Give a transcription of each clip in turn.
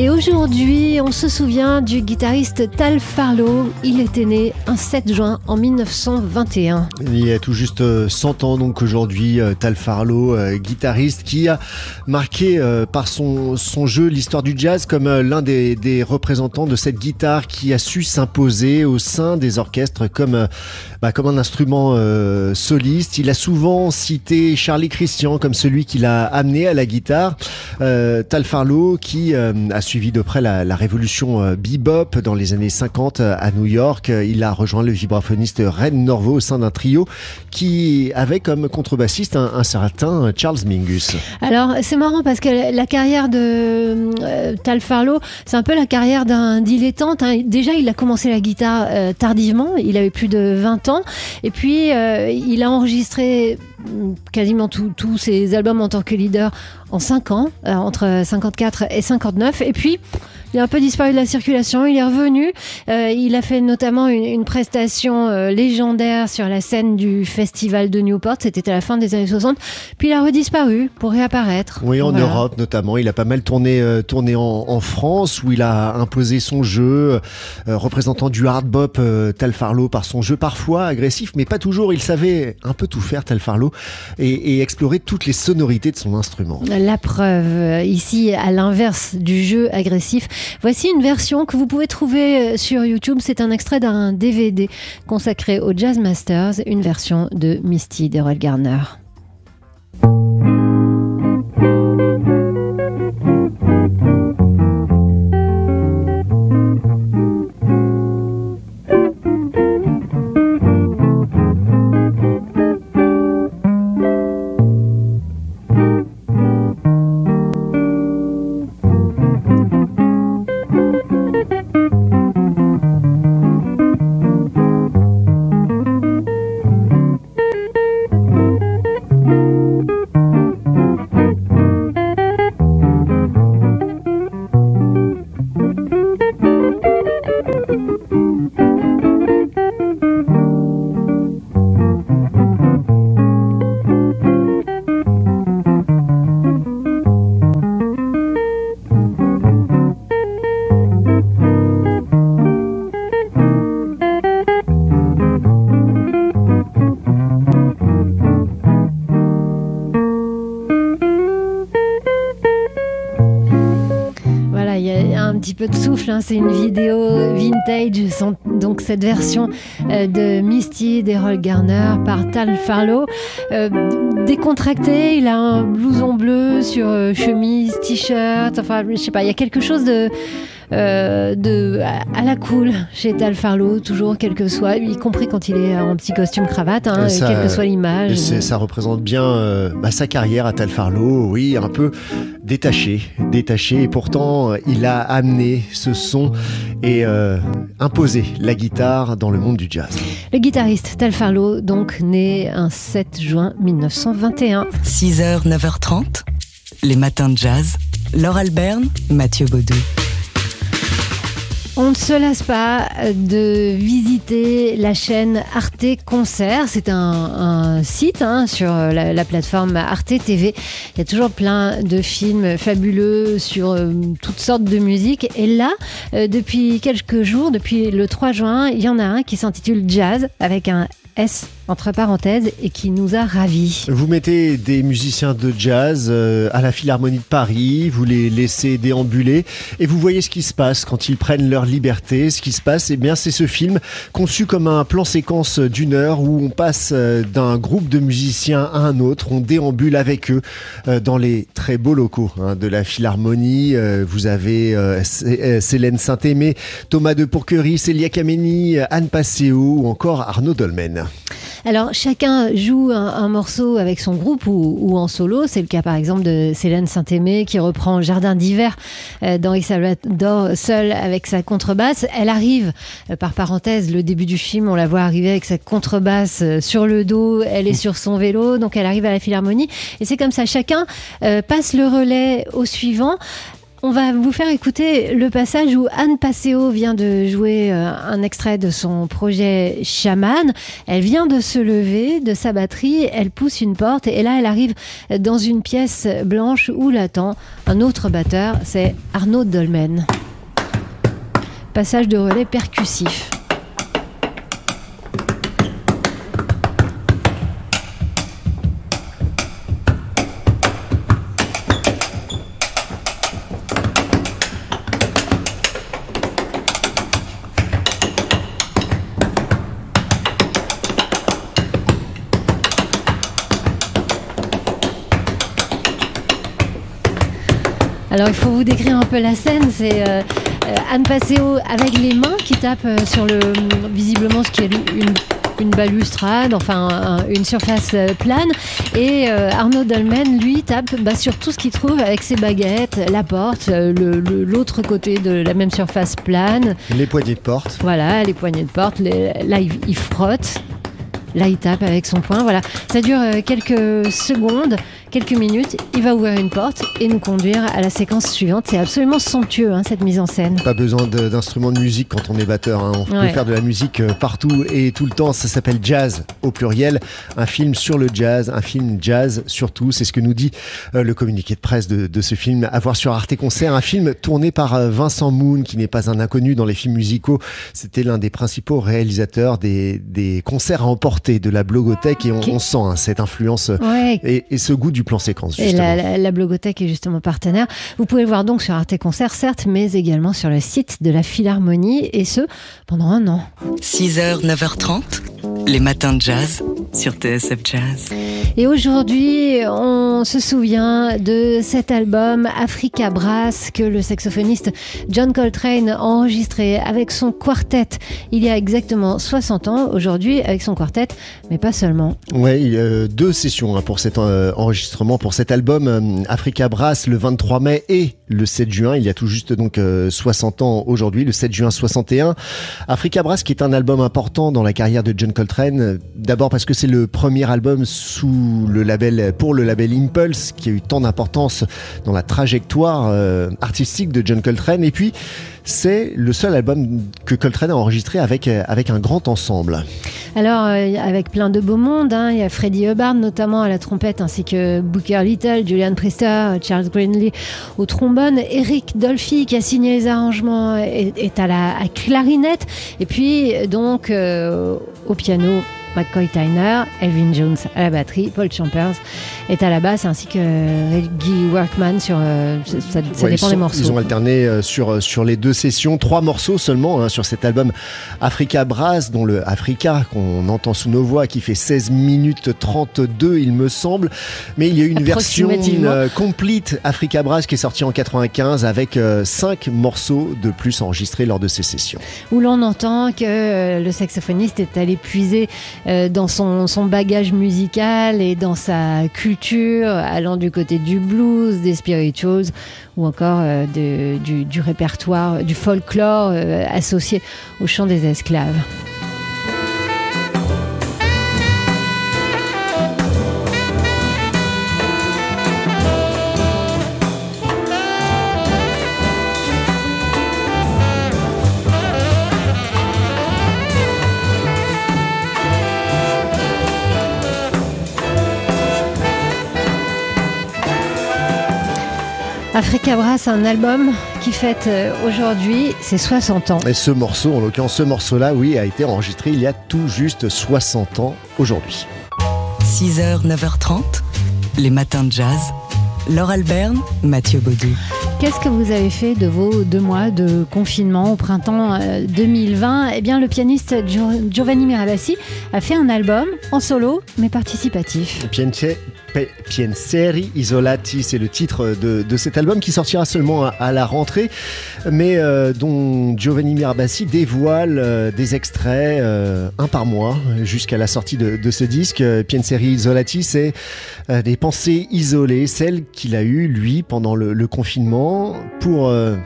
Et aujourd'hui, on se souvient du guitariste Tal Farlow. Il était né un 7 juin en 1921. Il y a tout juste 100 ans donc aujourd'hui, euh, Tal Farlow, euh, guitariste qui a marqué euh, par son, son jeu l'histoire du jazz comme l'un des, représentants de cette guitare qui a su s'imposer au sein des orchestres comme, bah, comme un instrument soliste. Il a souvent cité Charlie Christian comme celui qui l'a amené à la guitare. Tal Farlow qui a suivi de près la, révolution euh, bebop dans les années 50 euh, à New York. Euh, il a rejoint le vibraphoniste Ren Norvo au sein d'un trio qui avait comme contrebassiste un, certain Charles Mingus. Alors c'est marrant parce que la carrière de Tal Farlow, c'est un peu la carrière d'un dilettante. Hein. Déjà, il a commencé la guitare tardivement, il avait plus de 20 ans, et puis il a enregistré quasiment tous ses albums en tant que leader en 5 ans, euh, entre 54 et 59. Et puis, il a un peu disparu de la circulation, il est revenu. Euh, il a fait notamment une, prestation euh, légendaire sur la scène du festival de Newport, c'était à la fin des années 60. Puis il a redisparu pour réapparaître. Oui, en Europe notamment. Il a pas mal tourné, tourné en, France où il a imposé son jeu, représentant du hard bop Tal Farlow par son jeu parfois agressif, mais pas toujours. Il savait un peu tout faire Tal Farlow et, et explorer toutes les sonorités de son instrument. La preuve, ici, à l'inverse du jeu agressif, voici une version que vous pouvez trouver euh, sur YouTube. C'est un extrait d'un DVD consacré aux Jazz Masters, une version de Misty d'Errol Garner. Hein. C'est une vidéo vintage, donc cette version euh, de Misty d'Errol Garner par Tal Farlow. Euh, décontracté, il a un blouson bleu sur euh, chemise, t-shirt. Enfin, je sais pas, il y a quelque chose de euh, de, à, la cool chez Tal Farlow, toujours, quel que soit, y compris quand il est en petit costume cravate, hein, quelle que soit l'image. Ça représente bien euh, bah, sa carrière à Tal Farlow, oui, un peu détaché, détaché, et pourtant il a amené ce son et euh, imposé la guitare dans le monde du jazz. Le guitariste Tal Farlow, donc né un 7 juin 1921. 6h, 9h30, les matins de jazz. Laure Alberne, Mathieu Baudou. On ne se lasse pas de visiter la chaîne Arte Concert. C'est un, site hein, sur la, plateforme Arte TV. Il y a toujours plein de films fabuleux sur euh, toutes sortes de musique. Et là, euh, depuis quelques jours, depuis le 3 juin, il y en a un qui s'intitule Jazz avec un S entre parenthèses et qui nous a ravis. Vous mettez des musiciens de jazz euh, à la Philharmonie de Paris, vous les laissez déambuler et vous voyez ce qui se passe quand ils prennent leur liberté. Ce qui se passe, eh bien, c'est ce film conçu comme un plan séquence d'une heure où on passe euh, d'un groupe de musiciens à un autre, on déambule avec eux euh, dans les très beaux locaux hein, de la Philharmonie. Vous avez Célène Saint-Aimé, Thomas de Pourquerie, Célia Kameni, Anne Passeo ou encore Arnaud Dolmen. Alors chacun joue un, morceau avec son groupe ou, en solo. C'est le cas par exemple de Célène Saint-Aimé qui reprend Jardin d'hiver euh, dans Salvador seule avec sa contrebasse. Elle arrive, euh, par parenthèse, le début du film, on la voit arriver avec sa contrebasse euh, sur le dos. Elle est sur son vélo, donc elle arrive à la Philharmonie. Et c'est comme ça, chacun passe le relais au suivant On va vous faire écouter le passage où Anne Passeo vient de jouer euh, un extrait de son projet Chaman. Elle vient de se lever de sa batterie, elle pousse une porte et là elle arrive dans une pièce blanche où l'attend un autre batteur, c'est Arnaud Dolmen. Passage de relais percussif. Alors il faut vous décrire un peu la scène. C'est euh, euh, Anne Passeo avec les mains qui tape euh, sur le visiblement ce qui est une, une balustrade, enfin une surface plane. Et Arnaud Dolmen, lui, tape bah, sur tout ce qu'il trouve avec ses baguettes, la porte, l'autre côté de la même surface plane. Les poignées de porte. Voilà, les poignées de porte. là, il, frotte. Là, il tape avec son poing. Voilà, ça dure quelques secondes quelques minutes, il va ouvrir une porte et nous conduire à la séquence suivante. C'est absolument somptueux, hein, cette mise en scène. Pas besoin d'instruments de, musique quand on est batteur. Hein. On peut faire de la musique euh, partout et tout le temps. Ça s'appelle Jazz au pluriel. Un film sur le jazz, un film jazz surtout. C'est ce que nous dit euh, le communiqué de presse de, ce film. À voir sur Arte Concert. Un film tourné par euh, Vincent Moon, qui n'est pas un inconnu dans les films musicaux. C'était l'un des principaux réalisateurs des, concerts à emporter de la blogothèque et on, sent hein, cette influence et, et, ce goût du plan séquence. Justement. Et la, Blogothèque est justement partenaire. Vous pouvez le voir donc sur Arte Concert, certes, mais également sur le site de la Philharmonie, et ce, pendant un an. 6h, 9h30, les matins de jazz sur TSF Jazz. Et aujourd'hui, on se souvient de cet album Africa Brass que le saxophoniste John Coltrane a enregistré avec son quartet il y a exactement 60 ans. Aujourd'hui, avec son quartet, mais pas seulement. Ouais, il y a deux sessions hein, pour cet euh, enregistrement, pour cet album euh, Africa Brass le 23 mai et le 7 juin. Il y a tout juste donc 60 euh, ans aujourd'hui, le 7 juin 61. Africa Brass qui est un album important dans la carrière de John Coltrane. D'abord parce que c'est le premier album sous le label, pour le label Impulse, qui a eu tant d'importance dans la trajectoire euh, artistique de John Coltrane. Et puis, c'est le seul album que Coltrane a enregistré avec, euh, un grand ensemble. Alors, euh, avec plein de beaux mondes, hein. il y a Freddie Hubbard notamment à la trompette, ainsi que Booker Little, Julian Priester, Charles Greenlee au trombone, Eric Dolphy qui a signé les arrangements est, à la clarinette, et puis donc au piano McCoy Tyner, Elvin Jones à la batterie, Paul Champers est à la basse, ainsi que Reggie Workman sur. Euh, ça, dépend des morceaux. Ils ont alterné euh, sur, euh, sur les deux sessions, trois morceaux seulement hein, sur cet album Africa Brass, dont le Africa qu'on entend sous nos voix, qui fait 16 minutes 32, il me semble. Mais il y a une version complete Africa Brass qui est sortie en 95 avec cinq morceaux de plus enregistrés lors de ces sessions. Où l'on entend que le saxophoniste est allé puiser dans son, son bagage musical et dans sa culture allant du côté du blues, des spirituals ou encore euh, du, répertoire, du folklore euh, associé au chant des esclaves. Africa Brass, un album qui fête euh, aujourd'hui ses 60 ans. Et ce morceau, en l'occurrence ce morceau-là, oui, a été enregistré il y a tout juste 60 ans aujourd'hui. 6h, 9h30, les matins de jazz. Laure Alberne, Mathieu Baudou. Qu'est-ce que vous avez fait de vos deux mois de confinement au printemps 2020 euh, Eh bien, le pianiste Giovanni Mirabassi a fait un album en solo, mais participatif. Pienseri Isolati, c'est le titre de, cet album qui sortira seulement à, la rentrée, mais euh, dont Giovanni Mirabassi dévoile euh, des extraits un par mois jusqu'à la sortie de, ce disque. Pienseri Isolati, c'est des pensées isolées, celles qu'il a eues, lui, pendant le confinement pour euh,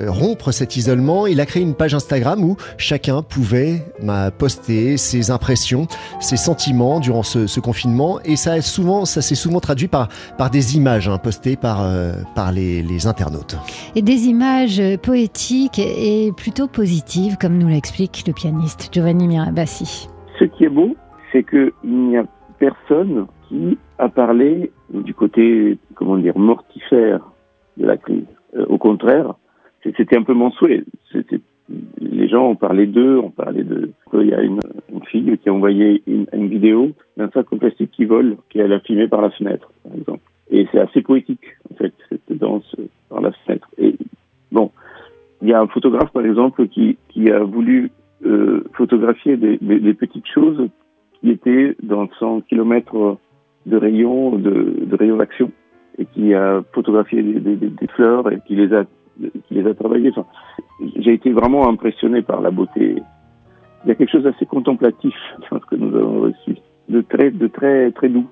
rompre cet isolement, il a créé une page Instagram où chacun pouvait bah, poster ses impressions, ses sentiments durant ce, confinement. Et ça, souvent, ça s'est souvent traduit par, par des images hein, postées par, euh, par les, les, internautes. Et des images poétiques et plutôt positives, comme nous l'explique le pianiste Giovanni Mirabassi. Ce qui est beau, c'est qu'il n'y a personne qui a parlé du côté, comment dire, mortifère de la crise. Euh, au contraire, c'était un peu mon souhait. Les gens ont parlé d'eux, ont parlé de. Il y a une, une fille qui a envoyé une, une vidéo d'un sac en plastique qui vole, qu'elle a filmé par la fenêtre, par exemple. Et c'est assez poétique, en fait, cette danse par la fenêtre. Et bon, il y a un photographe, par exemple, qui, qui a voulu euh, photographier des, des, des, petites choses qui étaient dans 100 km de rayon, de, de rayon d'action, et qui a photographié des, des, fleurs et qui les a, qui les a travaillées. Enfin, J'ai été vraiment impressionné par la beauté. Il y a quelque chose d'assez contemplatif dans que nous avons reçu, de très, de très, très doux.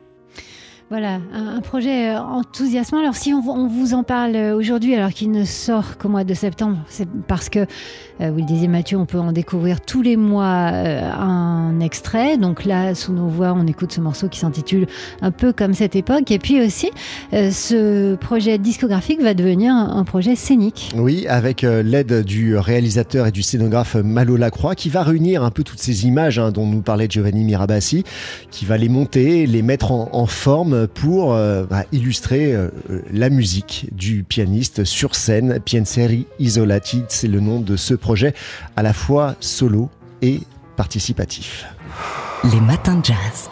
Voilà, un, projet euh, enthousiasmant. Alors si on, vous en parle euh, aujourd'hui, alors qu'il ne sort qu'au mois de septembre, c'est parce que, euh, vous le disiez Mathieu, on peut en découvrir tous les mois un extrait. Donc là, sous nos voix, on écoute ce morceau qui s'intitule Un peu comme cette époque. Et puis aussi, ce projet discographique va devenir un, projet scénique. Oui, avec l'aide du réalisateur et du scénographe Malo Lacroix, qui va réunir un peu toutes ces images hein, dont nous parlait Giovanni Mirabassi, qui va les monter, les mettre en, en forme pour euh, bah, illustrer euh, la musique du pianiste sur scène. Pienseri Isolati, c'est le nom de ce projet à la fois solo et participatif. Les matins de jazz.